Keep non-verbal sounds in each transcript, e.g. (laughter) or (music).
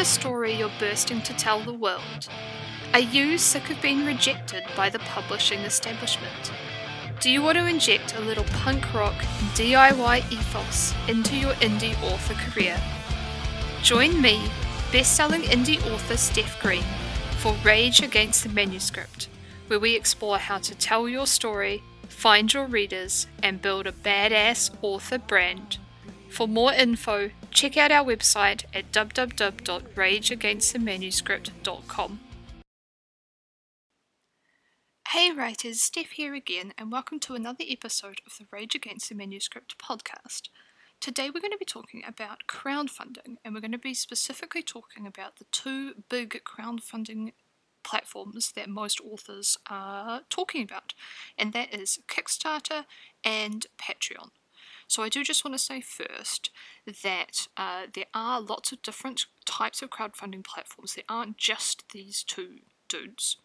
a story you're bursting to tell the world? Are you sick of being rejected by the publishing establishment? Do you want to inject a little punk rock DIY ethos into your indie author career? Join me, best-selling indie author Steph Green, for Rage Against the Manuscript, where we explore how to tell your story, find your readers, and build a badass author brand. For more info, check out our website at www.rageagainstthemanuscript.com. Hey writers, Steph here again, and welcome to another episode of the Rage Against the Manuscript podcast. Today we're going to be talking about crowdfunding, and we're going to be specifically talking about the two big crowdfunding platforms that most authors are talking about, and that is Kickstarter and Patreon. So I do just want to say first that uh, there are lots of different types of crowdfunding platforms. There aren't just these two dudes,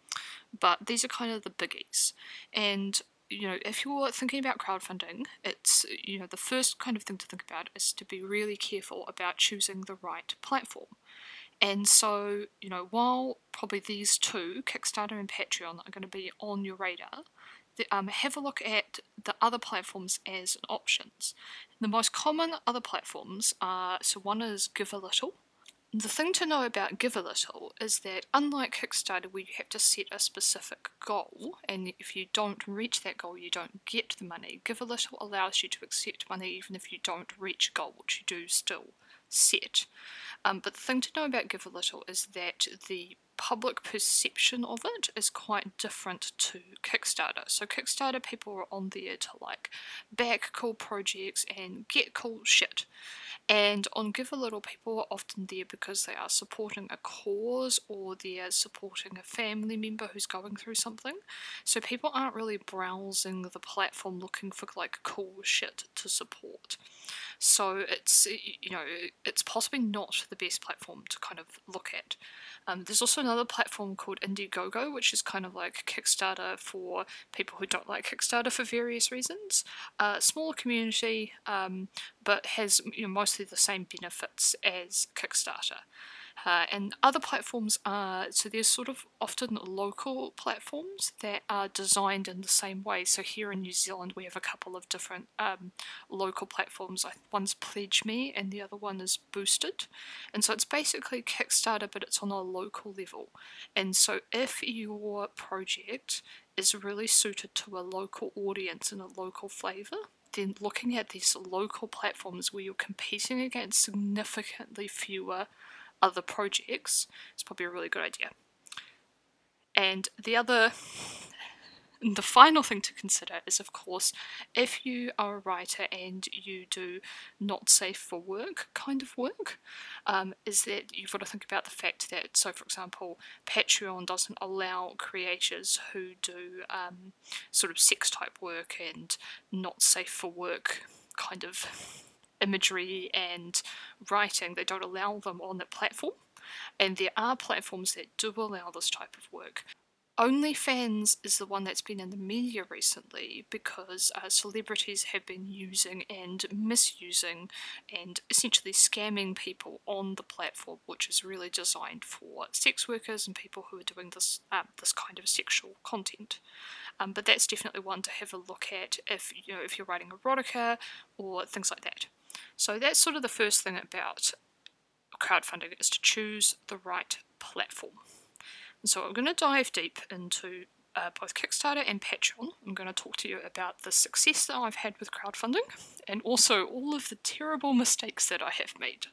but these are kind of the biggies. And you know, if you're thinking about crowdfunding, it's you know the first kind of thing to think about is to be really careful about choosing the right platform. And so, you know, while probably these two, Kickstarter and Patreon, are going to be on your radar, the, um, have a look at the other platforms as options. The most common other platforms are so one is Givealittle. The thing to know about Givealittle is that unlike Kickstarter, where you have to set a specific goal, and if you don't reach that goal, you don't get the money, Givealittle allows you to accept money even if you don't reach a goal, which you do still set. Um, but the thing to know about Givealittle is that the public perception of it is quite different to Kickstarter. So Kickstarter people are on there to like back cool projects and get cool shit. And on Givealittle people are often there because they are supporting a cause or they're supporting a family member who's going through something. So people aren't really browsing the platform looking for like cool shit to support. So it's you know it's possibly not the best platform to kind of look at. Um, there's also another platform called Indiegogo, which is kind of like Kickstarter for people who don't like Kickstarter for various reasons. Uh, smaller community, um, but has you know, mostly the same benefits as Kickstarter. Uh, and other platforms are so there's sort of often local platforms that are designed in the same way. So here in New Zealand, we have a couple of different um, local platforms. One's PledgeMe, and the other one is Boosted. And so it's basically Kickstarter, but it's on a local level. And so if your project is really suited to a local audience and a local flavour, then looking at these local platforms where you're competing against significantly fewer other projects is probably a really good idea. And the other, the final thing to consider is, of course, if you are a writer and you do not safe for work kind of work, um, is that you've got to think about the fact that, so for example, Patreon doesn't allow creators who do um, sort of sex type work and not safe for work kind of imagery and writing, they don't allow them on that platform. And there are platforms that do allow this type of work. OnlyFans is the one that's been in the media recently because uh, celebrities have been using and misusing and essentially scamming people on the platform, which is really designed for sex workers and people who are doing this um, this kind of sexual content. Um, but that's definitely one to have a look at if you know if you're writing erotica or things like that. So that's sort of the first thing about crowdfunding is to choose the right platform. So I'm going to dive deep into uh, both Kickstarter and Patreon. I'm going to talk to you about the success that I've had with crowdfunding and also all of the terrible mistakes that I have made.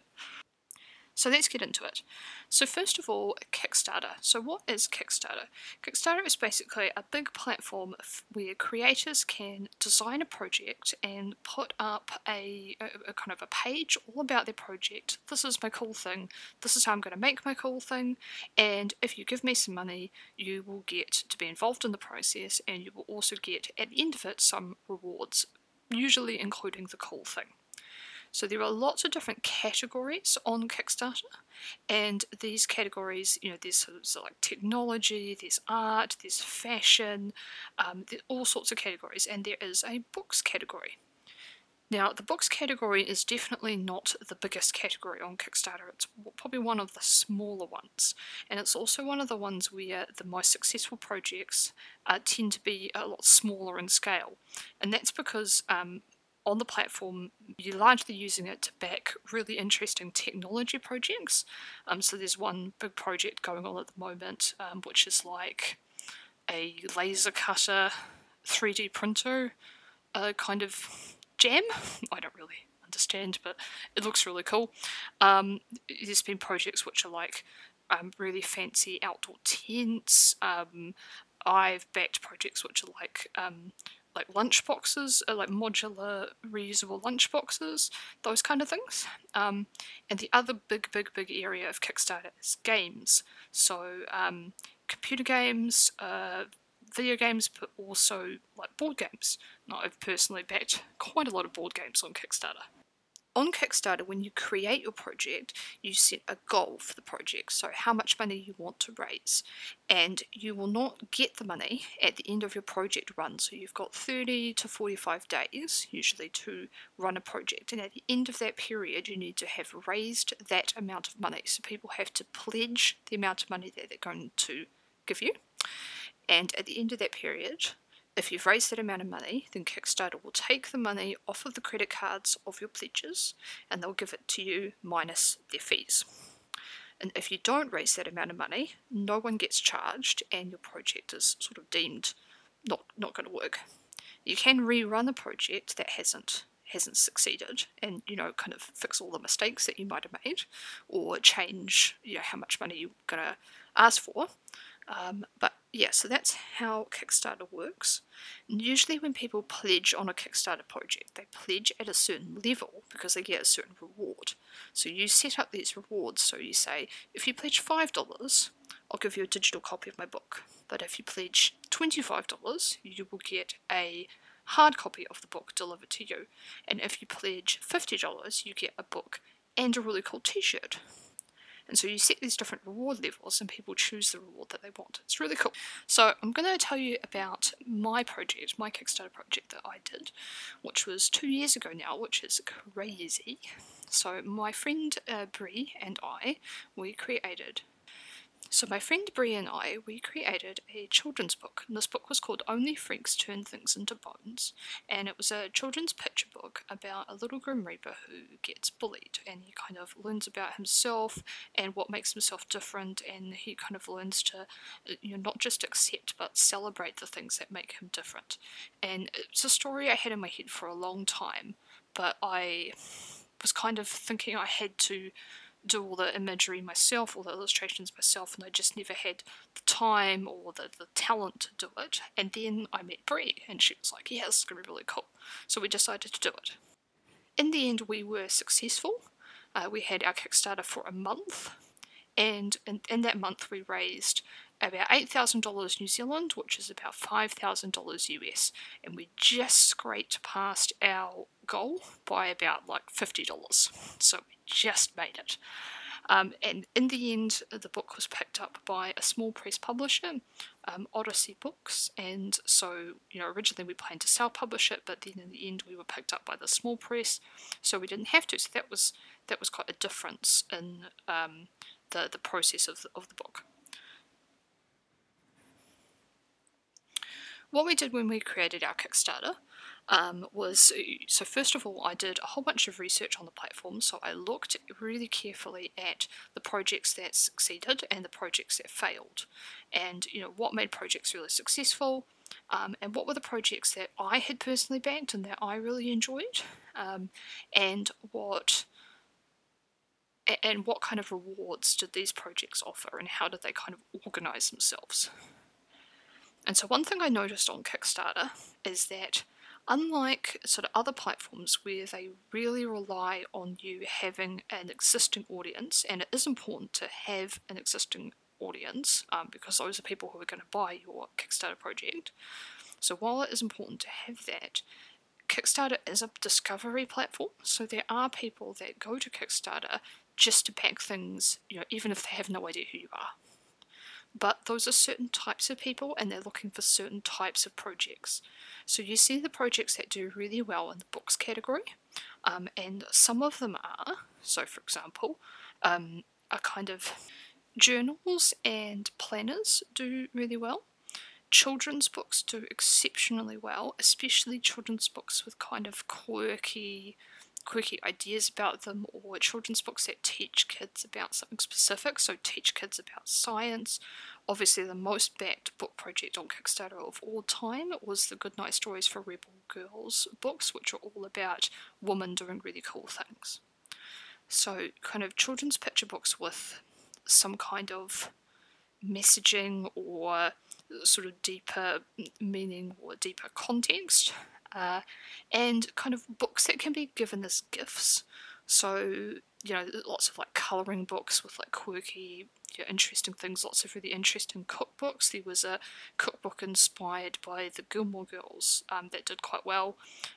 So let's get into it. So first of all, Kickstarter. So what is Kickstarter? Kickstarter is basically a big platform where creators can design a project and put up a, a, a, kind of a page all about their project. This is my cool thing. This is how I'm going to make my cool thing. And if you give me some money, you will get to be involved in the process and you will also get at the end of it some rewards, usually including the cool thing. So there are lots of different categories on Kickstarter, and these categories, you know, there's sort of, like technology, there's art, there's fashion, um, there's all sorts of categories, and there is a books category. Now, the books category is definitely not the biggest category on Kickstarter. It's probably one of the smaller ones, and it's also one of the ones where the most successful projects uh, tend to be a lot smaller in scale. And that's because um, on the platform, you're largely using it to back really interesting technology projects. Um, so there's one big project going on at the moment, um, which is like a laser cutter 3D printer uh, kind of jam. (laughs) I don't really understand, but it looks really cool. Um, there's been projects which are like um, really fancy outdoor tents. Um, I've backed projects which are like um, like lunch boxes, uh, like modular reusable lunch boxes, those kind of things. Um, and the other big, big, big area of Kickstarter is games. So um, computer games, uh, video games, but also like board games. Now, I've personally backed quite a lot of board games on Kickstarter. On Kickstarter, when you create your project, you set a goal for the project, so how much money you want to raise. And you will not get the money at the end of your project run, so you've got 30 to 45 days usually to run a project. And at the end of that period, you need to have raised that amount of money. So people have to pledge the amount of money that they're going to give you. And at the end of that period, if you've raised that amount of money, then Kickstarter will take the money off of the credit cards of your pledges and they'll give it to you minus their fees. And if you don't raise that amount of money, no one gets charged and your project is sort of deemed not, not going to work. You can rerun a project that hasn't hasn't succeeded and you know kind of fix all the mistakes that you might have made or change you know how much money you're going to ask for um, but yeah, so that's how Kickstarter works. And usually, when people pledge on a Kickstarter project, they pledge at a certain level because they get a certain reward. So you set up these rewards. So you say, if you pledge $5, I'll give you a digital copy of my book. But if you pledge $25, you will get a hard copy of the book delivered to you. And if you pledge $50, you get a book and a really cool t shirt. And so you set these different reward levels and people choose the reward that they want. It's really cool. So I'm going to tell you about my project, my Kickstarter project that I did, which was two years ago now, which is crazy. So my friend uh, Brie and I, we created so my friend Brie and I, we created a children's book, and this book was called Only Freaks Turn Things into Bones, and it was a children's picture book about a little Grim Reaper who gets bullied, and he kind of learns about himself and what makes himself different, and he kind of learns to, uh, you know, not just accept but celebrate the things that make him different. And it's a story I had in my head for a long time, but I was kind of thinking I had to do all the imagery myself, all the illustrations myself, and I just never had the time or the, the talent to do it. And then I met Brie, and she was like, yeah, this is going to be really cool. So we decided to do it. In the end, we were successful. Uh, we had our Kickstarter for a month, and in, in that month, we raised about $8,000 New Zealand, which is about $5,000 US, and we just scraped past our goal by about like $50. So just made it. Um, and in the end, the book was picked up by a small press publisher, um, Odyssey Books. And so, you know, originally we planned to self publish it, but then in the end we were picked up by the small press, so we didn't have to. So that was that was quite a difference in um, the the process of the, of the book. What we did when we created our Kickstarter um, was so first of all I did a whole bunch of research on the platform so I looked really carefully at the projects that succeeded and the projects that failed. And you know what made projects really successful um, and what were the projects that I had personally banked and that I really enjoyed um, and what and what kind of rewards did these projects offer and how did they kind of organize themselves? And so one thing I noticed on Kickstarter is that unlike sort of other platforms where they really rely on you having an existing audience, and it is important to have an existing audience um, because those are people who are going to buy your Kickstarter project. So while it is important to have that, Kickstarter is a discovery platform, so there are people that go to Kickstarter just to pack things, you know, even if they have no idea who you are but those are certain types of people and they're looking for certain types of projects. So you see the projects that do really well in the books category, um, and some of them are, so for example, um, a kind of journals and planners do really well. Children's books do exceptionally well, especially children's books with kind of quirky quirky ideas about them or children's books that teach kids about something specific, so teach kids about science. Obviously, the most backed book project on Kickstarter of all time was the Goodnight Stories for Rebel Girls books, which are all about women doing really cool things. So, kind of children's picture books with some kind of messaging or sort of deeper meaning or deeper context uh, and kind of books that can be given as gifts. So, you know, lots of like colouring books with like quirky, interesting things, lots of really interesting cookbooks. There was a cookbook inspired by the Gilmore Girls um, that did quite well.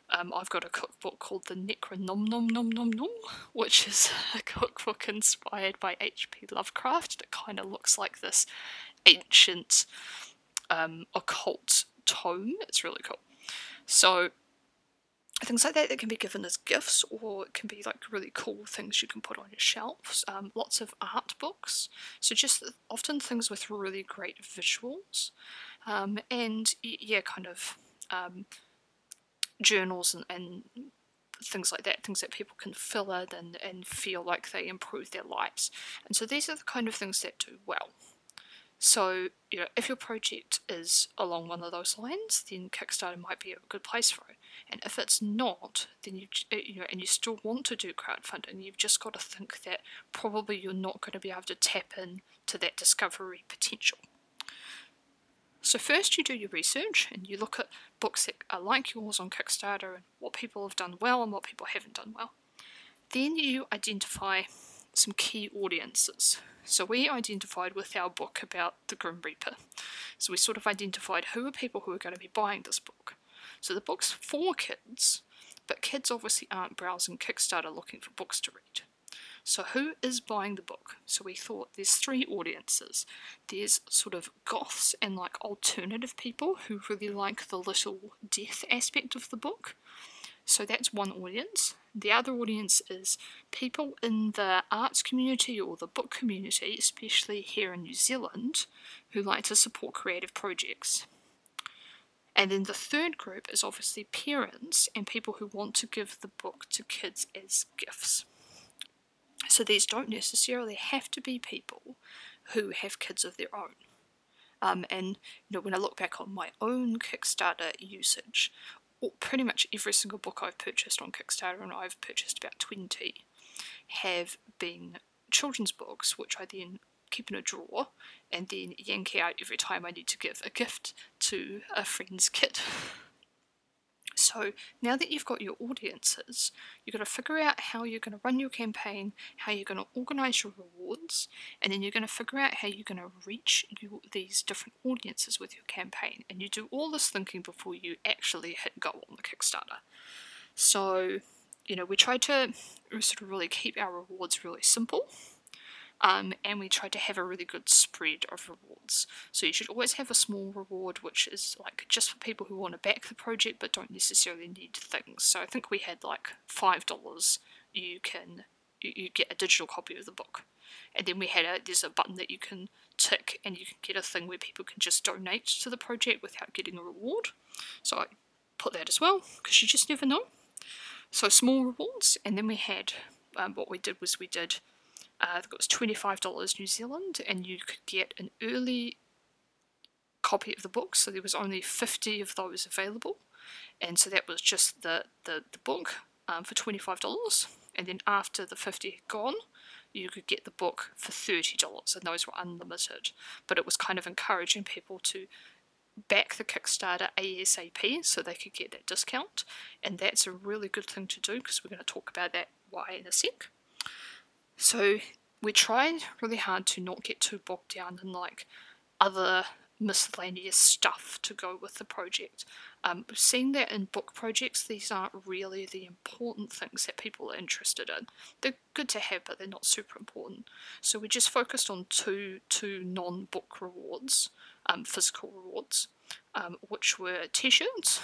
Um, I've got a cookbook called the Necro Nom Nom Nom Nom which is (laughs) a cookbook inspired by H.P. Lovecraft. It kind of looks like this ancient um, occult tome. It's really cool. So things like that that can be given as gifts or it can be like really cool things you can put on your shelves um, lots of art books. So just often things with really great visuals um, and yeah kind of um, journals and, and, things like that things that people can fill in and, and feel like they improve their lives. And so these are the kind of things that do well so, you know, if your project is along one of those lines, then Kickstarter might be a good place for it. And if it's not, then you uh, you know, and you still want to do crowdfunding, you've just got to think that probably you're not going to be able to tap in to that discovery potential. So first you do your research and you look at books that are like yours on Kickstarter and what people have done well and what people haven't done well. Then you identify some key audiences. So we identified with our book about the Grim Reaper. So we sort of identified who are people who are going to be buying this book. So the book's for kids, but kids obviously aren't browsing Kickstarter looking for books to read. So who is buying the book? So we thought there's three audiences. There's sort of goths and like alternative people who really like the little death aspect of the book. So that's one audience. The other audience is people in the arts community or the book community, especially here in New Zealand, who like to support creative projects. And then the third group is obviously parents and people who want to give the book to kids as gifts. So these don't necessarily have to be people who have kids of their own. Um, and you know, when I look back on my own Kickstarter usage, pretty much every single book I've purchased on Kickstarter, and I've purchased about 20, have been children's books, which I then keep in a drawer and then yank out every time I need to give a gift to a friend's kid. (laughs) So now that you've got your audiences, you've got to figure out how you're going to run your campaign, how you're going to organize your rewards, and then you're going to figure out how you're going to reach these different audiences with your campaign. And you do all this thinking before you actually hit go on the Kickstarter. So, you know, we try to sort of really keep our rewards really simple um, and we tried to have a really good spread of rewards. So you should always have a small reward which is like just for people who want to back the project but don't necessarily need things. So I think we had like five dollars. You can you, you get a digital copy of the book, and then we had a there's a button that you can tick and you can get a thing where people can just donate to the project without getting a reward. So I put that as well because you just never know. So small rewards, and then we had um, what we did was we did uh, it was $25 New Zealand, and you could get an early copy of the book, so there was only 50 of those available. And so that was just the, the, the book um, for $25. And then after the 50 had gone, you could get the book for $30, and those were unlimited. But it was kind of encouraging people to back the Kickstarter ASAP so they could get that discount. And that's a really good thing to do because we're going to talk about that why in a sec. So we tried really hard to not get too bogged down in like other miscellaneous stuff to go with the project. Um, seeing that in book projects, these aren't really the important things that people are interested in. They're good to have, but they're not super important. So we just focused on two two non-book rewards, um, physical rewards, um, which were t-shirts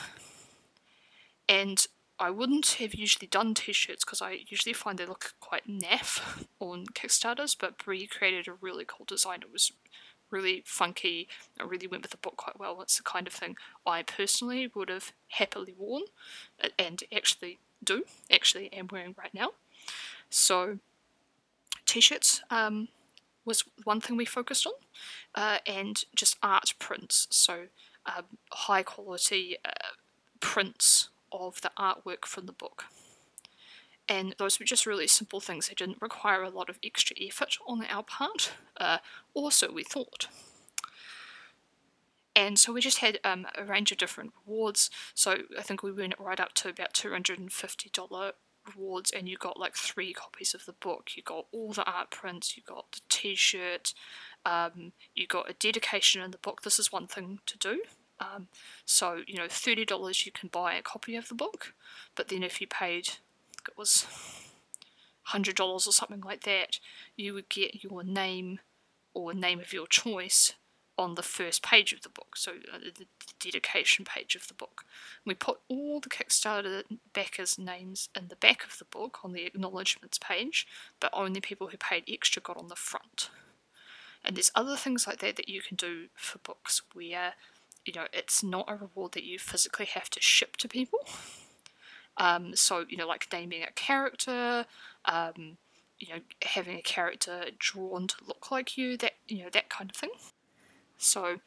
and I wouldn't have usually done t-shirts because I usually find they look quite naff (laughs) on Kickstarters, but Brie created a really cool design. It was really funky. It really went with the book quite well. It's the kind of thing I personally would have happily worn, and actually do, actually am wearing right now. So, t-shirts um, was one thing we focused on, uh, and just art prints. So, um, high quality uh, prints of the artwork from the book. And those were just really simple things. They didn't require a lot of extra effort on our part, uh, also we thought. And so we just had um, a range of different rewards. So I think we went right up to about $250 rewards, and you got like three copies of the book. You got all the art prints, you got the t shirt, um, you got a dedication in the book. This is one thing to do. Um, so, you know, $30 you can buy a copy of the book, but then if you paid, it was $100 or something like that, you would get your name or name of your choice on the first page of the book, so uh, the dedication page of the book. We put all the Kickstarter backers' names in the back of the book on the acknowledgements page, but only people who paid extra got on the front. And there's other things like that that you can do for books where you know, it's not a reward that you physically have to ship to people. Um, so, you know, like naming a character, um, you know, having a character drawn to look like you, that, you know, that kind of thing. So,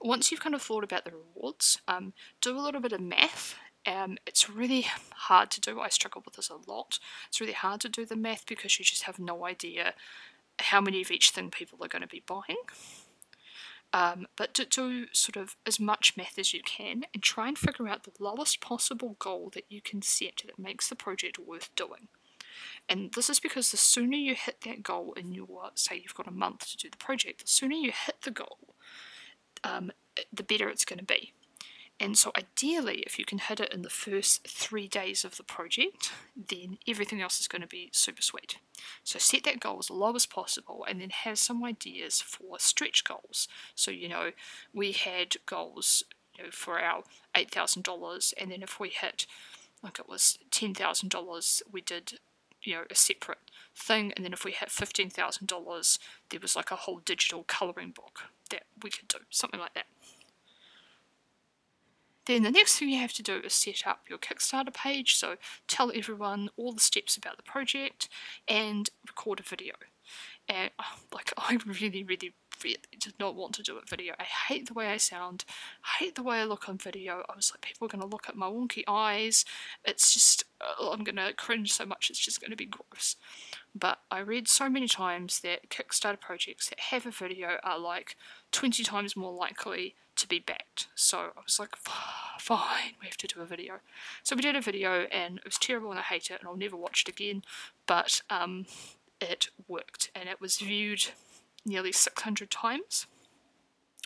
once you've kind of thought about the rewards, um, do a little bit of math. Um, it's really hard to do. I struggle with this a lot. It's really hard to do the math because you just have no idea how many of each thing people are going to be buying. Um, but to do sort of as much math as you can and try and figure out the lowest possible goal that you can set that makes the project worth doing. And this is because the sooner you hit that goal in your, say you've got a month to do the project, the sooner you hit the goal, um, the better it's going to be. And so ideally, if you can hit it in the first three days of the project, then everything else is going to be super sweet. So set that goal as low as possible and then have some ideas for stretch goals. So, you know, we had goals you know, for our $8,000 and then if we hit, like it was $10,000, we did, you know, a separate thing. And then if we hit $15,000, there was like a whole digital colouring book that we could do, something like that. Then the next thing you have to do is set up your Kickstarter page, so tell everyone all the steps about the project and record a video. And oh, like (laughs) I really, really, really did not want to do a video. I hate the way I sound. I hate the way I look on video. I was like, people are going to look at my wonky eyes. It's just, uh, I'm to cringe so much, it's just to be gross. But I read so many times that Kickstarter projects that have a video are like 20 times more likely to be backed. So I was like, fine, we have to do a video. So we did a video and it was terrible and I hate it and I'll never watch it again, but um, it worked and it was viewed nearly 600 times.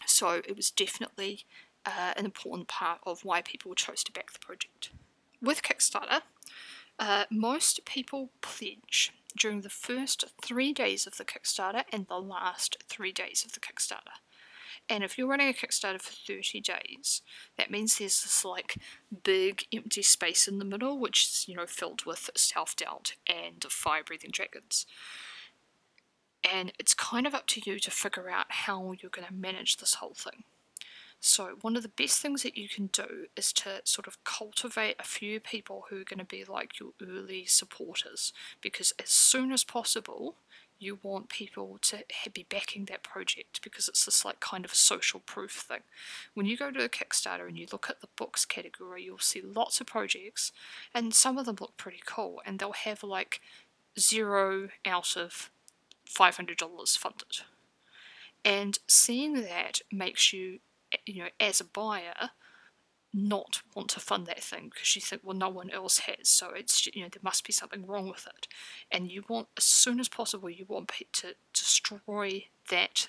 So it was definitely uh, an important part of why people chose to back the project. With Kickstarter, uh, most people pledge during the first three days of the Kickstarter and the last three days of the Kickstarter. And if you're running a Kickstarter for 30 days, that means there's this like big empty space in the middle, which is, you know, filled with self doubt and fire breathing dragons. And it's kind of up to you to figure out how you're going to manage this whole thing. So, one of the best things that you can do is to sort of cultivate a few people who are going to be like your early supporters because as soon as possible, you want people to be backing that project because it's this like kind of social proof thing. When you go to a Kickstarter and you look at the books category, you'll see lots of projects, and some of them look pretty cool, and they'll have like zero out of $500 funded. And seeing that makes you, you know, as a buyer, not want to fund that thing because you think, well, no one else has, so it's you know there must be something wrong with it, and you want as soon as possible you want to destroy that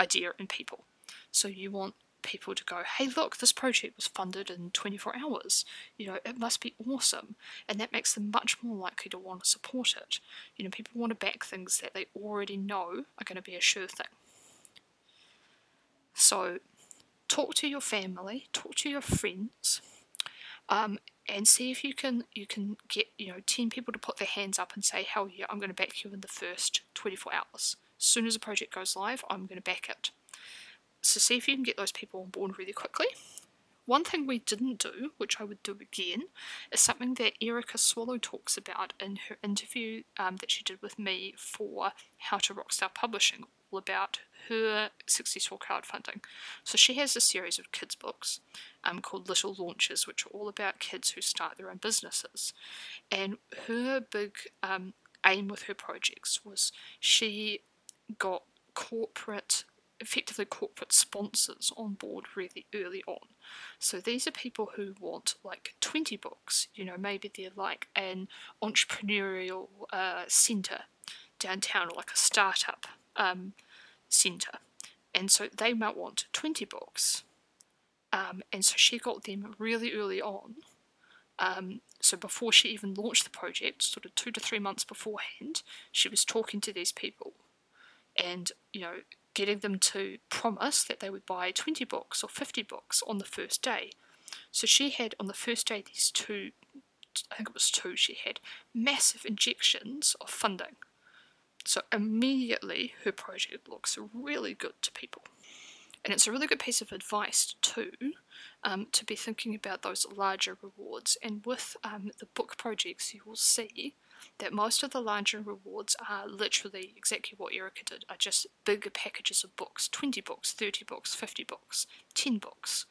idea in people. So you want people to go, hey, look, this project was funded in 24 hours. You know, it must be awesome, and that makes them much more likely to want to support it. You know, people want to back things that they already know are going to be a sure thing. So talk to your family, talk to your friends, um, and see if you can you can get you know 10 people to put their hands up and say hell yeah i'm going to back you in the first 24 hours. As soon as a project goes live i'm going to back it. So see if you can get those people on board really quickly. One thing we didn't do, which I would do again, is something that Erica Swallow talks about in her interview um, that she did with me for How to Rock Self Publishing, all about her successful crowdfunding. So she has a series of kids' books um, called Little Launches, which are all about kids who start their own businesses. And her big um, aim with her projects was she got corporate effectively corporate sponsors on board really early on. So these are people who want like 20 books, you know, maybe they're like an entrepreneurial uh, centre downtown or like a startup um, centre. And so they might want 20 books. Um, and so she got them really early on. Um, so before she even launched the project, sort of two to three months beforehand, she was talking to these people and, you know, getting them to promise that they would buy 20 books or 50 books on the first day. So she had on the first day these two, I think it was two, she had massive injections of funding. So immediately her project looks really good to people. And it's a really good piece of advice too, um, to be thinking about those larger rewards. And with um, the book projects, you will see that most of the larger rewards are literally exactly what Erica did, are just bigger packages of books 20 books, 30 books, 50 books, 10 books.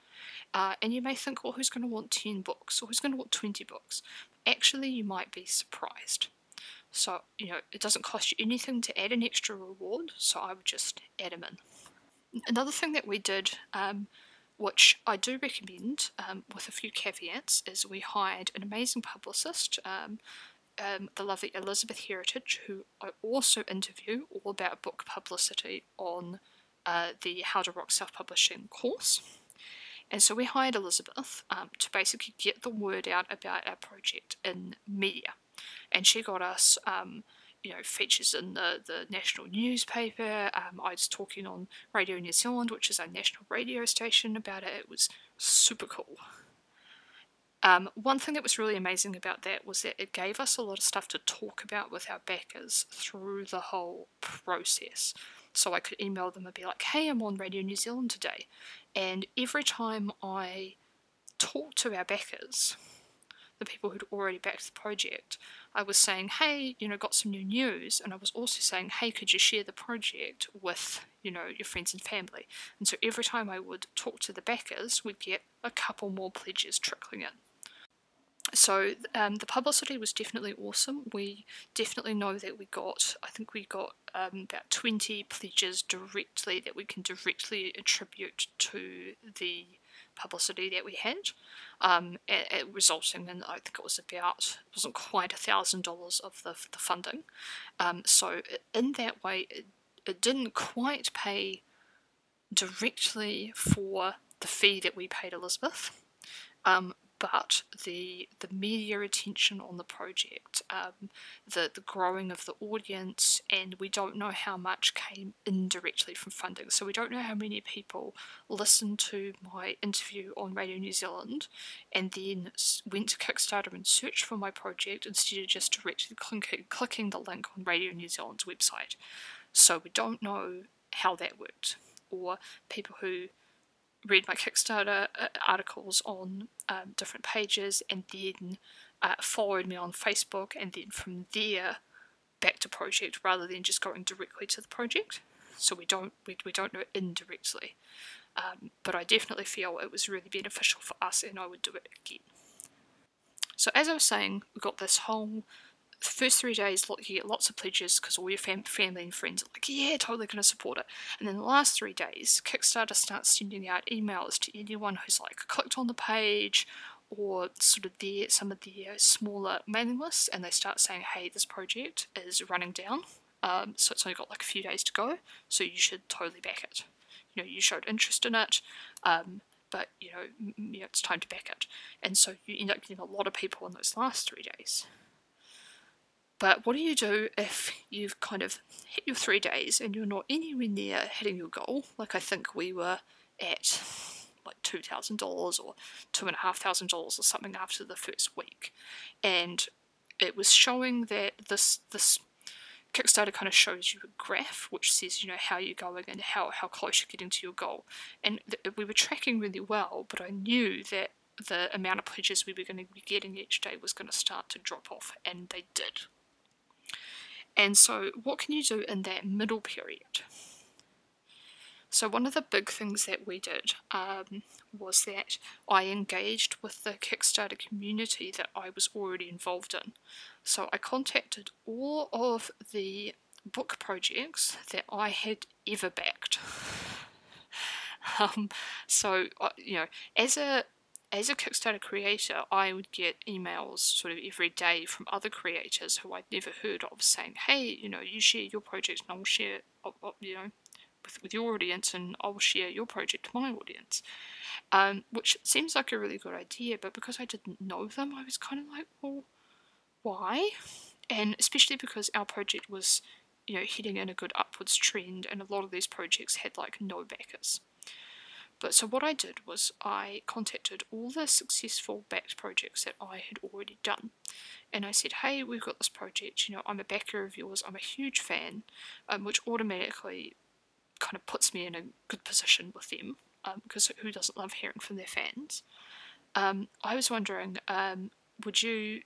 Uh, and you may think, well, who's going to want 10 books or who's going to want 20 books? Actually, you might be surprised. So, you know, it doesn't cost you anything to add an extra reward, so I would just add them in. Another thing that we did, um, which I do recommend um, with a few caveats, is we hired an amazing publicist. Um, um, the lovely Elizabeth Heritage, who I also interview all about book publicity on uh, the How to Rock Self Publishing course. And so we hired Elizabeth um, to basically get the word out about our project in media. And she got us, um, you know, features in the, the national newspaper. Um, I was talking on Radio New Zealand, which is our national radio station, about it. It was super cool. Um, one thing that was really amazing about that was that it gave us a lot of stuff to talk about with our backers through the whole process. So I could email them and be like, hey, I'm on Radio New Zealand today. And every time I talked to our backers, the people who'd already backed the project, I was saying, hey, you know, got some new news. And I was also saying, hey, could you share the project with, you know, your friends and family? And so every time I would talk to the backers, we'd get a couple more pledges trickling in so um, the publicity was definitely awesome. We definitely know that we got, I think we got um, about 20 pledges directly that we can directly attribute to the publicity that we had, um, it, it resulting in, I think it was about, it wasn't quite a thousand dollars of the, the funding. Um, so in that way, it, it didn't quite pay directly for the fee that we paid Elizabeth, um, but the the media attention on the project, um, the the growing of the audience, and we don't know how much came indirectly from funding. So we don't know how many people listened to my interview on Radio New Zealand, and then went to Kickstarter and searched for my project instead of just directly clicking, clicking the link on Radio New Zealand's website. So we don't know how that worked, or people who read my Kickstarter uh, articles on um, different pages and then uh, followed me on Facebook and then from there back to project rather than just going directly to the project. So we don't we, we don't know indirectly. Um, but I definitely feel it was really beneficial for us and I would do it again. So as I was saying, we got this whole first three days, you get lots of pledges because all your fam- family and friends are like, yeah, totally going to support it. And then the last three days, Kickstarter starts sending out emails to anyone who's like clicked on the page or sort of their some of their smaller mailing lists, and they start saying, hey, this project is running down. Um, so it's only got like a few days to go, so you should totally back it. You know, you showed interest in it. Um, but you know, you know, it's time to back it. And so you end up getting a lot of people in those last three days. But what do you do if you've kind of hit your three days and you're not anywhere near hitting your goal? Like I think we were at like two thousand dollars or two and a half thousand dollars or something after the first week, and it was showing that this this Kickstarter kind of shows you a graph which says you know how you're going and how how close you're getting to your goal, and we were tracking really well, but I knew that the amount of pledges we were going to be getting each day was going to start to drop off, and they did. And so, what can you do in that middle period? So, one of the big things that we did um, was that I engaged with the Kickstarter community that I was already involved in. So, I contacted all of the book projects that I had ever backed. (laughs) um, so, uh, you know, as a as a Kickstarter creator, I would get emails sort of every day from other creators who I'd never heard of saying, hey, you know, you share your project and I'll share, you know, with, with your audience and I'll share your project to my audience. Um, which seems like a really good idea, but because I didn't know them, I was kind of like, well, why? And especially because our project was, you know, heading in a good upwards trend and a lot of these projects had like no backers. But so what I did was I contacted all the successful backed projects that I had already done. And I said, hey, we've got this project, you know, I'm a backer of yours, I'm a huge fan, um, which automatically kind of puts me in a good position with them, because um, who doesn't love hearing from their fans? Um, I was wondering, um, would you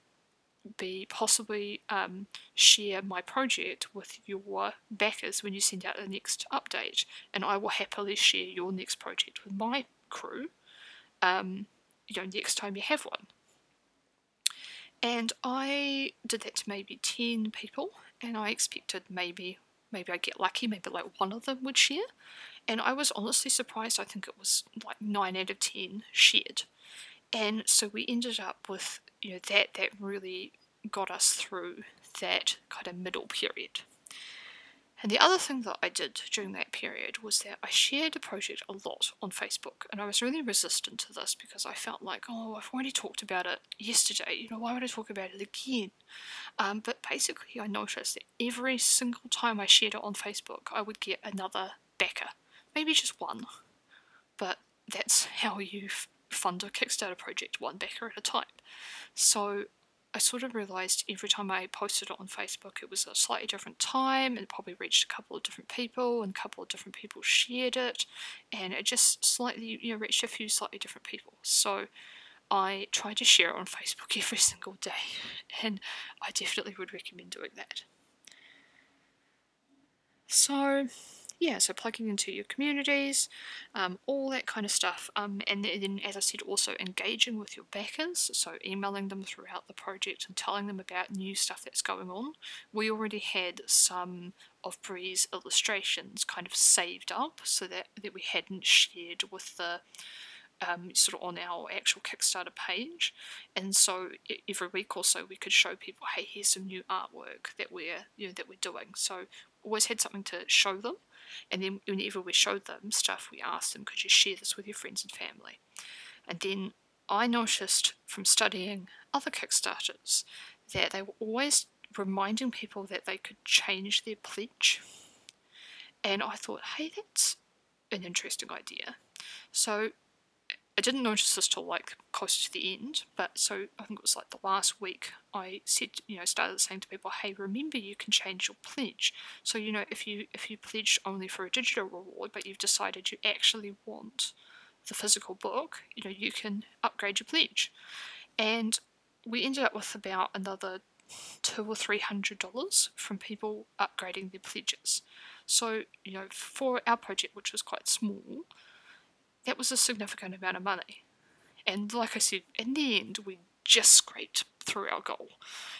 be possibly um, share my project with your backers when you send out the next update, and I will happily share your next project with my crew. Um, you know, next time you have one. And I did that to maybe ten people, and I expected maybe maybe I get lucky, maybe like one of them would share. And I was honestly surprised. I think it was like nine out of ten shared. And so we ended up with you know that that really got us through that kind of middle period. And the other thing that I did during that period was that I shared the project a lot on Facebook, and I was really resistant to this because I felt like, oh, I've already talked about it yesterday, you know, why would I talk about it again? Um, but basically, I noticed that every single time I shared it on Facebook, I would get another backer, maybe just one, but that's how you fund a Kickstarter project, one backer at a time. So I sort of realised every time I posted it on Facebook, it was a slightly different time and probably reached a couple of different people, and a couple of different people shared it, and it just slightly, you know, reached a few slightly different people. So I try to share it on Facebook (laughs) every single day, and I definitely would recommend doing that. So, yeah, so plugging into your communities, um, all that kind of stuff. Um, and then, as I said, also engaging with your backers, so emailing them throughout the project and telling them about new stuff that's going on. We already had some of Bree's illustrations kind of saved up so that, that we hadn't shared with the um, sort of on our actual Kickstarter page, and so every week or so we could show people, hey, here's some new artwork that we're you know that we're doing. So always had something to show them, and then whenever we showed them stuff, we asked them, could you share this with your friends and family? And then I noticed from studying other Kickstarters that they were always reminding people that they could change their pledge. And I thought, hey, that's an interesting idea. So I didn't notice this till like close to the end, but so I think it was like the last week I said, you know, started saying to people, hey, remember you can change your pledge. So you know, if you if you pledged only for a digital reward, but you've decided you actually want the physical book, you know, you can upgrade your pledge. And we ended up with about another two or three hundred dollars from people upgrading their pledges. So you know, for our project, which was quite small that was a significant amount of money. And like I said, in the end, we just scraped through our goal.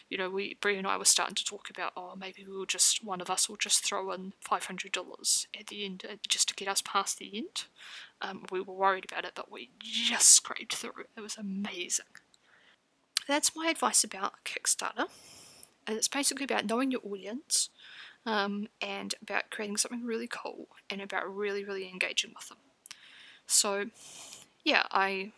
You know, we Bree and I were starting to talk about, oh, maybe we'll just one of us will just throw in five hundred dollars at the end uh, just to get us past the end. Um, we were worried about it, but we just scraped through. It was amazing. That's my advice about Kickstarter, and it's basically about knowing your audience, um, and about creating something really cool, and about really, really engaging with them. So, yeah, I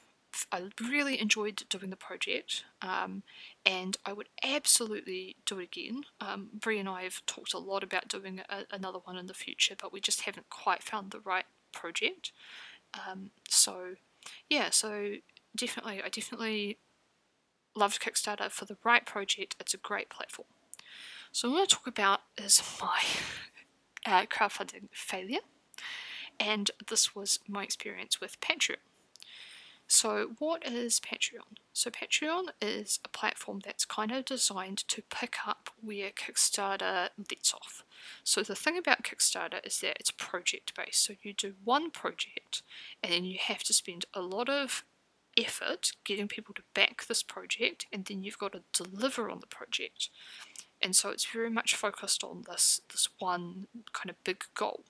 I really enjoyed doing the project, um, and I would absolutely do it again. Um, Bree and I have talked a lot about doing a, another one in the future, but we just haven't quite found the right project. Um, so, yeah, so definitely, I definitely loved Kickstarter for the right project. It's a great platform. So, what I want to talk about is my (laughs) uh, crowdfunding failure, and this was my experience with Patreon. So, what is Patreon? So, Patreon is a platform that's kind of designed to pick up where Kickstarter lets off. So, the thing about Kickstarter is that it's project based. So, you do one project and then you have to spend a lot of effort getting people to back this project, and then you've got to deliver on the project. And so, it's very much focused on this, this one kind of big goal.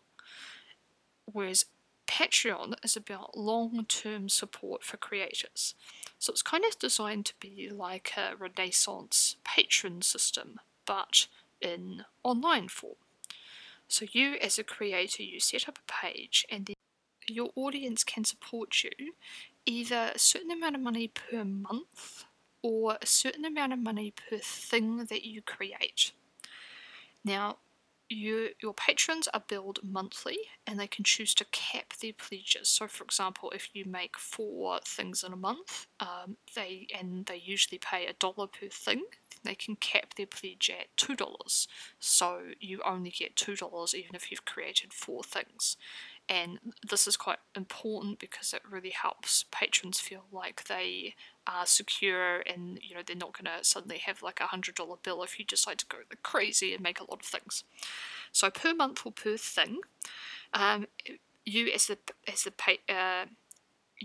Whereas Patreon is about long term support for creators. So it's kind of designed to be like a Renaissance patron system, but in online form. So you, as a creator, you set up a page and then your audience can support you either a certain amount of money per month or a certain amount of money per thing that you create. Now, you, your patrons are billed monthly and they can choose to cap their pledges. So, for example, if you make four things in a month, um, they and they usually pay a dollar per thing, they can cap their pledge at two dollars. So you only get two dollars even if you've created four things and this is quite important because it really helps patrons feel like they are secure and you know they're not going to suddenly have like a hundred dollar bill if you decide to go crazy and make a lot of things. So per month or per thing um, you as the as the pay, uh,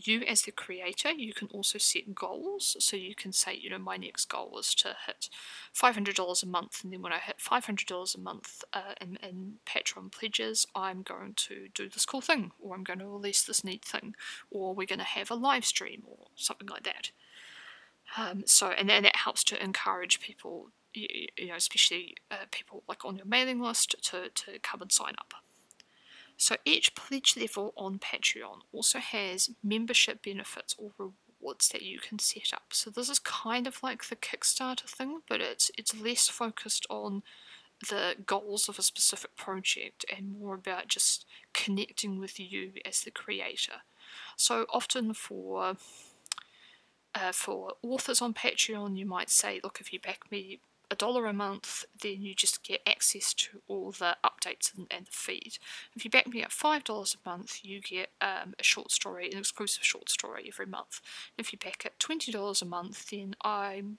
you as the creator, you can also set goals. So you can say, you know, my next goal is to hit $500 a month, and then when I hit $500 a month uh, in, in Patreon pledges, I'm going to do this cool thing, or I'm going to release this neat thing, or we're going to have a live stream, or something like that. Um, so, and then that helps to encourage people, you, you know, especially uh, people like on your mailing list, to, to come and sign up. So each pledge level on Patreon also has membership benefits or rewards that you can set up. So this is kind of like the Kickstarter thing, but it's it's less focused on the goals of a specific project and more about just connecting with you as the creator. So often for uh, for authors on Patreon, you might say, look, if you back me a dollar a month, then you just get access to all the updates and, and the feed. If you back me at five dollars a month, you get um, a short story, an exclusive short story every month. If you back at twenty dollars a month, then I'm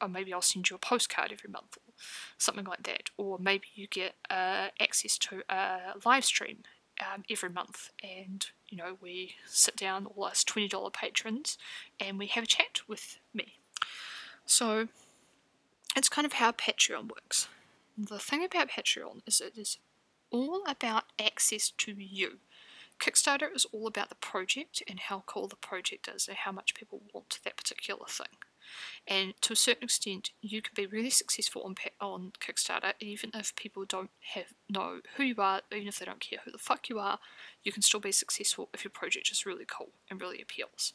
or maybe I'll send you a postcard every month or something like that. Or maybe you get uh, access to a live stream um, every month, and you know we sit down, all us twenty dollar patrons, and we have a chat with me. So it's kind of how Patreon works. The thing about Patreon is it is all about access to you. Kickstarter is all about the project and how cool the project is and how much people want that particular thing. And to a certain extent, you can be really successful on on Kickstarter even if people don't have know who you are, even if they don't care who the fuck you are. You can still be successful if your project is really cool and really appeals.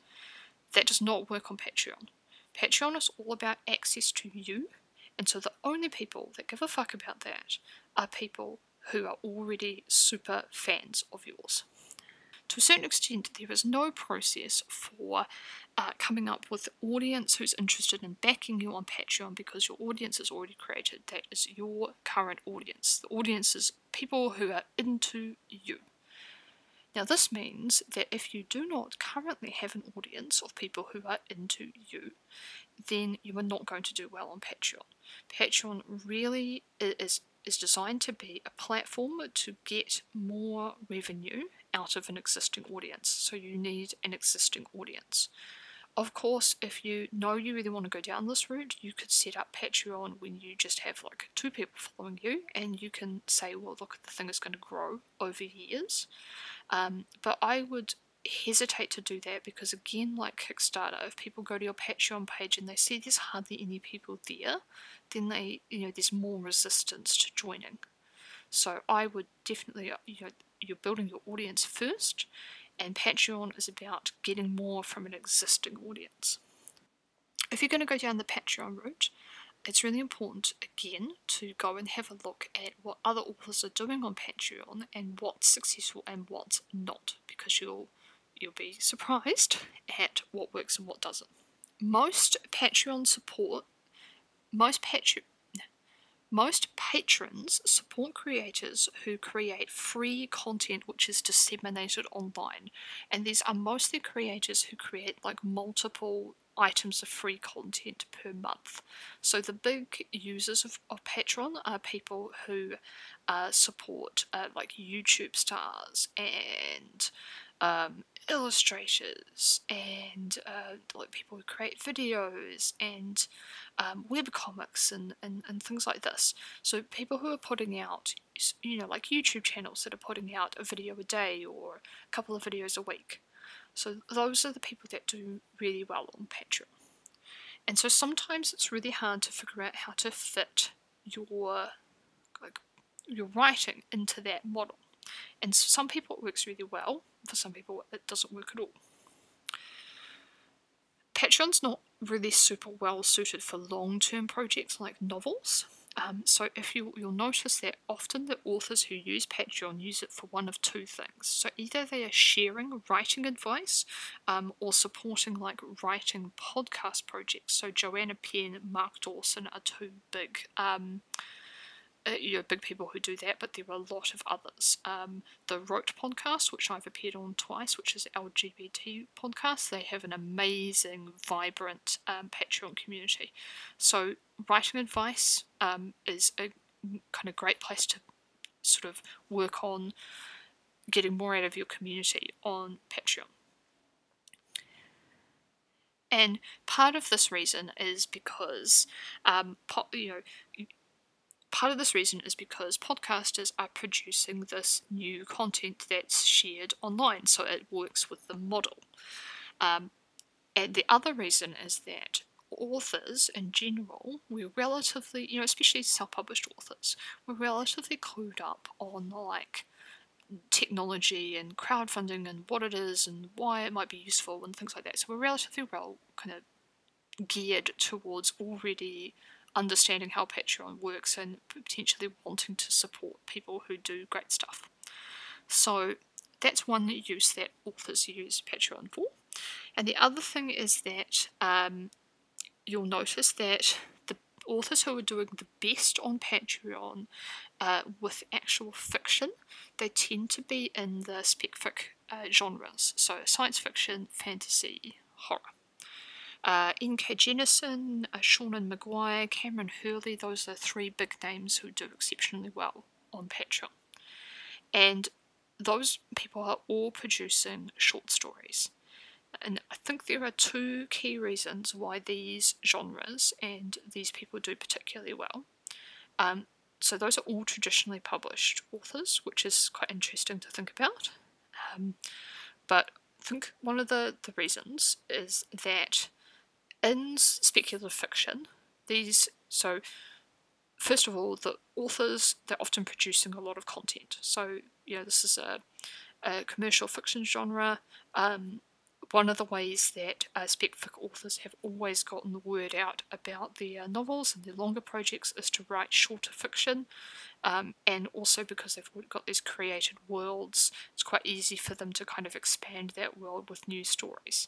That does not work on Patreon. Patreon is all about access to you and so the only people that give a fuck about that are people who are already super fans of yours. To a certain extent, there is no process for uh, coming up with audience who's interested in backing you on Patreon because your audience is already created. That is your current audience. The audience is people who are into you. Now, this means that if you do not currently have an audience of people who are into you, then you are not going to do well on Patreon. Patreon really is is designed to be a platform to get more revenue out of an existing audience. So you need an existing audience. Of course, if you know you really want to go down this route, you could set up Patreon when you just have like two people following you, and you can say, well, look, the thing is going to grow over years. Um, but I would hesitate to do that because, again, like Kickstarter, if people go to your Patreon page and they see there's hardly any people there, then they, you know, there's more resistance to joining. So I would definitely, uh, you know, you're building your audience first, and Patreon is about getting more from an existing audience. If you're going to go down the Patreon route, it's really important again to go and have a look at what other authors are doing on Patreon and what's successful and what's not, because you'll you'll be surprised at what works and what doesn't. Most Patreon support, most Patreon, most patrons support creators who create free content which is disseminated online, and these are mostly creators who create like multiple items of free content per month. So the big users of, of Patreon are people who uh, support uh, like YouTube stars and um, illustrators and uh, like people who create videos and um, web comics and, and, and things like this. So people who are putting out, you know, like YouTube channels that are putting out a video a day or a couple of videos a week. So those are the people that do really well on Patreon. And so sometimes it's really hard to figure out how to fit your like your writing into that model. And for some people it works really well, for some people it doesn't work at all. Patreon's not really super well suited for long-term projects like novels. Um, so if you you'll notice that often the authors who use Patreon use it for one of two things. So either they are sharing writing advice um, or supporting like writing podcast projects. So Joanna Penn, Mark Dawson are two big um, uh, you know, big people who do that, but there are a lot of others. Um, the Wrote podcast, which I've appeared on twice, which is LGBT podcast, they have an amazing, vibrant um, Patreon community. So writing advice um, is a kind of great place to sort of work on getting more out of your community on Patreon. And part of this reason is because, um, you know, Part of this reason is because podcasters are producing this new content that's shared online, so it works with the model. Um, and the other reason is that authors in general, we're relatively, you know, especially self-published authors, we're relatively clued up on like technology and crowdfunding and what it is and why it might be useful and things like that. So we're relatively well kind of geared towards already understanding how Patreon works and potentially wanting to support people who do great stuff. So that's one use that authors use Patreon for. And the other thing is that um, you'll notice that the authors who are doing the best on Patreon uh, with actual fiction, they tend to be in the spec fic uh, genres, so science fiction, fantasy, horror. Uh, N.K. Jemisin, uh, Seanan McGuire, Kameron Hurley, those are three big names who do exceptionally well on Patreon. And those people are all producing short stories. And I think there are two key reasons why these genres and these people do particularly well. Um, so those are all traditionally published authors, which is quite interesting to think about. Um, but I think one of the, the reasons is that in speculative fiction, these so first of all, the authors they're often producing a lot of content. So you know this is a, a commercial fiction genre. Um, one of the ways that uh, authors have always gotten the word out about their novels and their longer projects is to write shorter fiction, um, and also because they've got these created worlds, it's quite easy for them to kind of expand that world with new stories.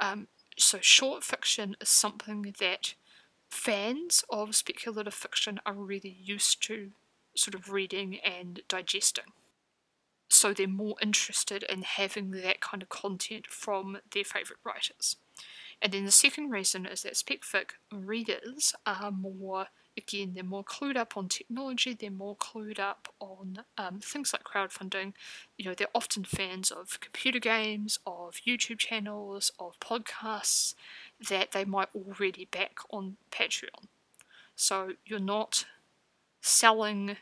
Um, so short fiction is something that fans of speculative fiction are really used to sort of reading and digesting. So they're more interested in having that kind of content from their favourite writers. And then the second reason is that spec fic readers are more again, they're more clued up on technology, they're more clued up on um, things like crowdfunding. You know, they're often fans of computer games, of YouTube channels, of podcasts that they might already back on Patreon. So you're not selling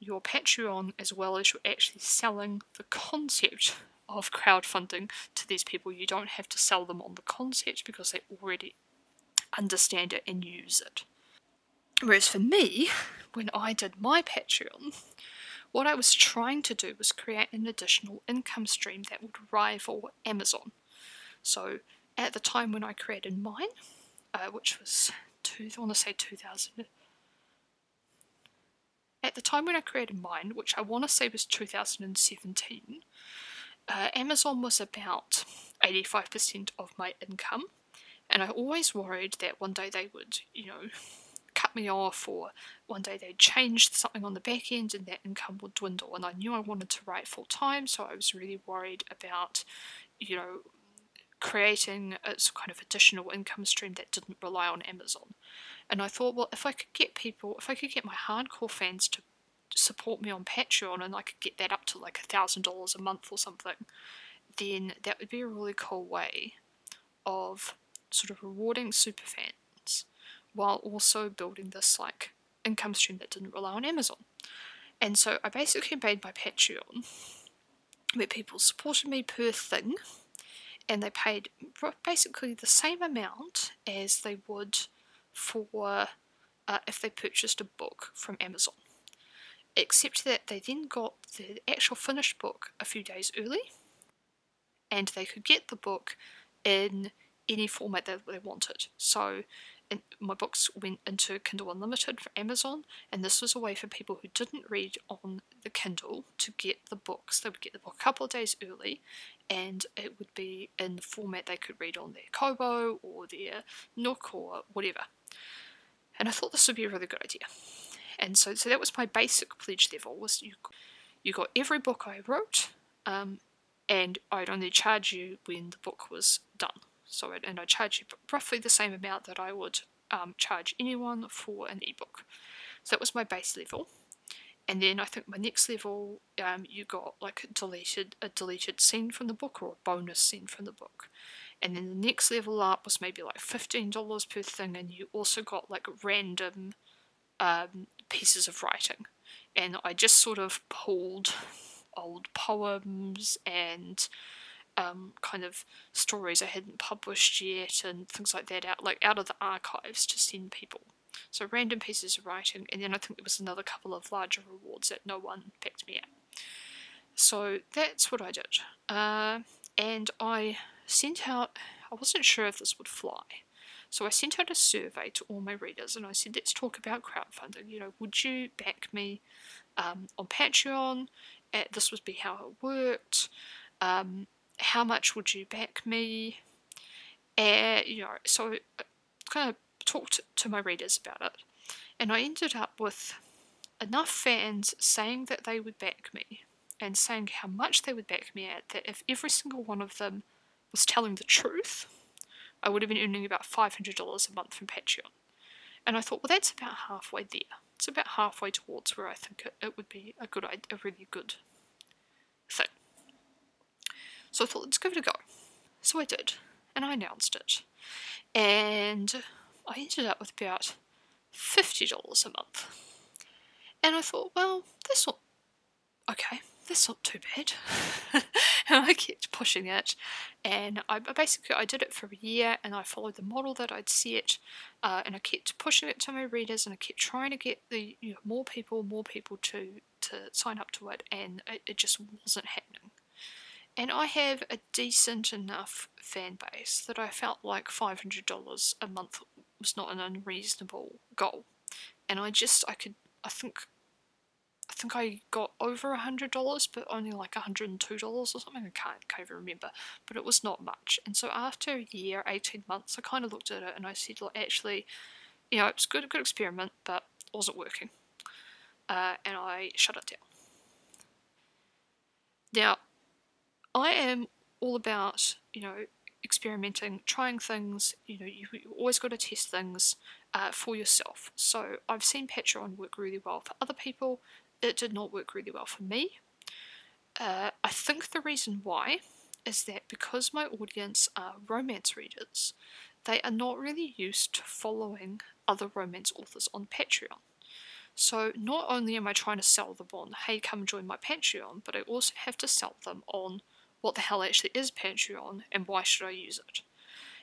your Patreon as well as you're actually selling the concept of crowdfunding to these people. You don't have to sell them on the concept because they already understand it and use it. Whereas for me, when I did my Patreon, what I was trying to do was create an additional income stream that would rival Amazon. So at the time when I created mine, uh, which was two, I want to say 2000. At the time when I created mine, which I want to say was 2017, uh, Amazon was about 85% of my income, and I always worried that one day they would, you know, me off, or one day they'd change something on the back end and that income would dwindle. And I knew I wanted to write full time, so I was really worried about, you know, creating a kind of additional income stream that didn't rely on Amazon. And I thought, well, if I could get people, if I could get my hardcore fans to support me on Patreon and I could get that up to like a thousand dollars a month or something, then that would be a really cool way of sort of rewarding super fans while also building this like income stream that didn't rely on Amazon. And so I basically made my Patreon where people supported me per thing and they paid basically the same amount as they would for uh, if they purchased a book from Amazon. Except that they then got the actual finished book a few days early, and they could get the book in any format that they wanted. So my books went into Kindle Unlimited for Amazon, and this was a way for people who didn't read on the Kindle to get the books. They would get the book a couple of days early, and it would be in the format they could read on their Kobo or their Nook or whatever. And I thought this would be a really good idea. And so, so that was my basic pledge level was you, you got every book I wrote, um, and I'd only charge you when the book was done. So, and I charge you roughly the same amount that I would um, charge anyone for an ebook. So that was my base level. And then I think my next level, um, you got like a deleted a deleted scene from the book or a bonus scene from the book. And then the next level up was maybe like fifteen dollars per thing, and you also got like random um, pieces of writing. And I just sort of pulled old poems and um, kind of stories I hadn't published yet and things like that out like out of the archives to send people. So random pieces of writing, and then I think there was another couple of larger rewards that no one picked me at. So that's what I did, uh, and I sent out. I wasn't sure if this would fly, so I sent out a survey to all my readers, and I said, "Let's talk about crowdfunding. You know, would you back me um, on Patreon? Uh, this would be how it worked." Um, how much would you back me? And, you know, so I uh, kind of talked to my readers about it. And I ended up with enough fans saying that they would back me and saying how much they would back me at that if every single one of them was telling the truth, I would have been earning about $500 a month from Patreon. And I thought, well, that's about halfway there. It's about halfway towards where I think it, it would be a good, a really good thing. So I thought, let's give it a go. So I did, and I announced it. And I ended up with about $50 a month. And I thought, well, that's not okay, that's not too bad. (laughs) and I kept pushing it, and I basically I did it for a year, and I followed the model that I'd set, uh, and I kept pushing it to my readers, and I kept trying to get the you know, more people, more people to to sign up to it, and it, it just wasn't happening. And I have a decent enough fan base that I felt like $500 a month was not an unreasonable goal. And I just, I could, I think, I think I got over $100, but only like $102 or something. I can't, can't even remember. But it was not much. And so after a year, 18 months, I kind of looked at it and I said, well, actually, you know, it's good, a good experiment, but wasn't working. Uh, and I shut it down. Now, I am all about, you know, experimenting, trying things. You know, you, you always got to test things uh, for yourself. So I've seen Patreon work really well for other people. It did not work really well for me. Uh, I think the reason why is that because my audience are romance readers, they are not really used to following other romance authors on Patreon. So not only am I trying to sell them on, hey, come join my Patreon, but I also have to sell them on what the hell actually is Patreon and why should I use it.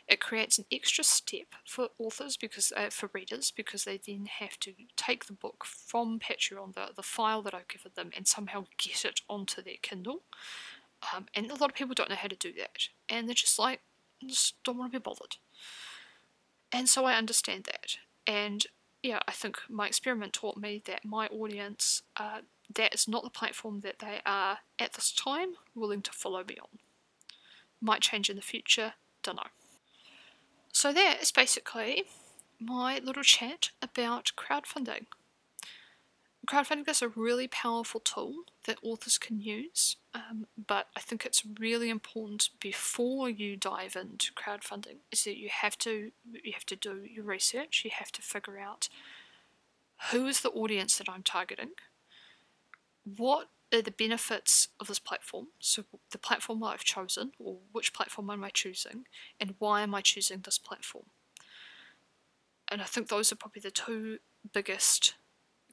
It creates an extra step for authors because uh, for readers because they then have to take the book from Patreon, the, the file that I've given them, and somehow get it onto their Kindle. Um, and a lot of people don't know how to do that, and they're just like, just don't want to be bothered. And so I understand that, and yeah, I think my experiment taught me that my audience uh, that is not the platform that they are at this time willing to follow me on. Might change in the future, don't know. So that is basically my little chat about crowdfunding. Crowdfunding is a really powerful tool that authors can use, um, but I think it's really important before you dive into crowdfunding is that you have to you have to do your research. You have to figure out who is the audience that I'm targeting, what are the benefits of this platform, so the platform that I've chosen, or which platform am I choosing, and why am I choosing this platform. And I think those are probably the two biggest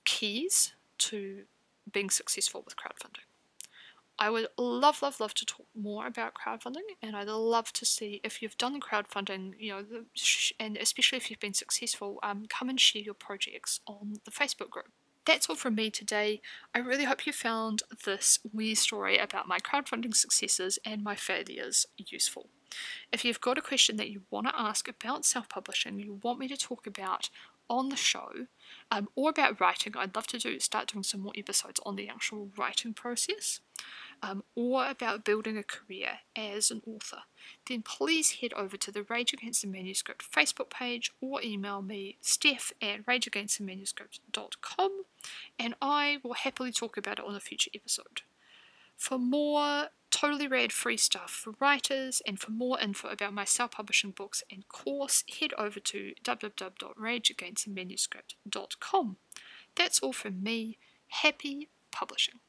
keys to being successful with crowdfunding. I would love, love, love to talk more about crowdfunding, and I'd love to see if you've done crowdfunding, you know, and especially if you've been successful, um, come and share your projects on the Facebook group. That's all from me today. I really hope you found this wee story about my crowdfunding successes and my failures useful. If you've got a question that you want to ask about self publishing, you want me to talk about on the show, um, or about writing, I'd love to do start doing some more episodes on the actual writing process um, or about building a career as an author, then please head over to the Rage Against the Manuscript Facebook page or email me, steph at rageagainstthemanuscript.com, and I will happily talk about it on a future episode. For more totally rad free stuff for writers and for more info about my self publishing books and course, head over to www.rageagainstthemanuscript.com. That's all from me. Happy publishing.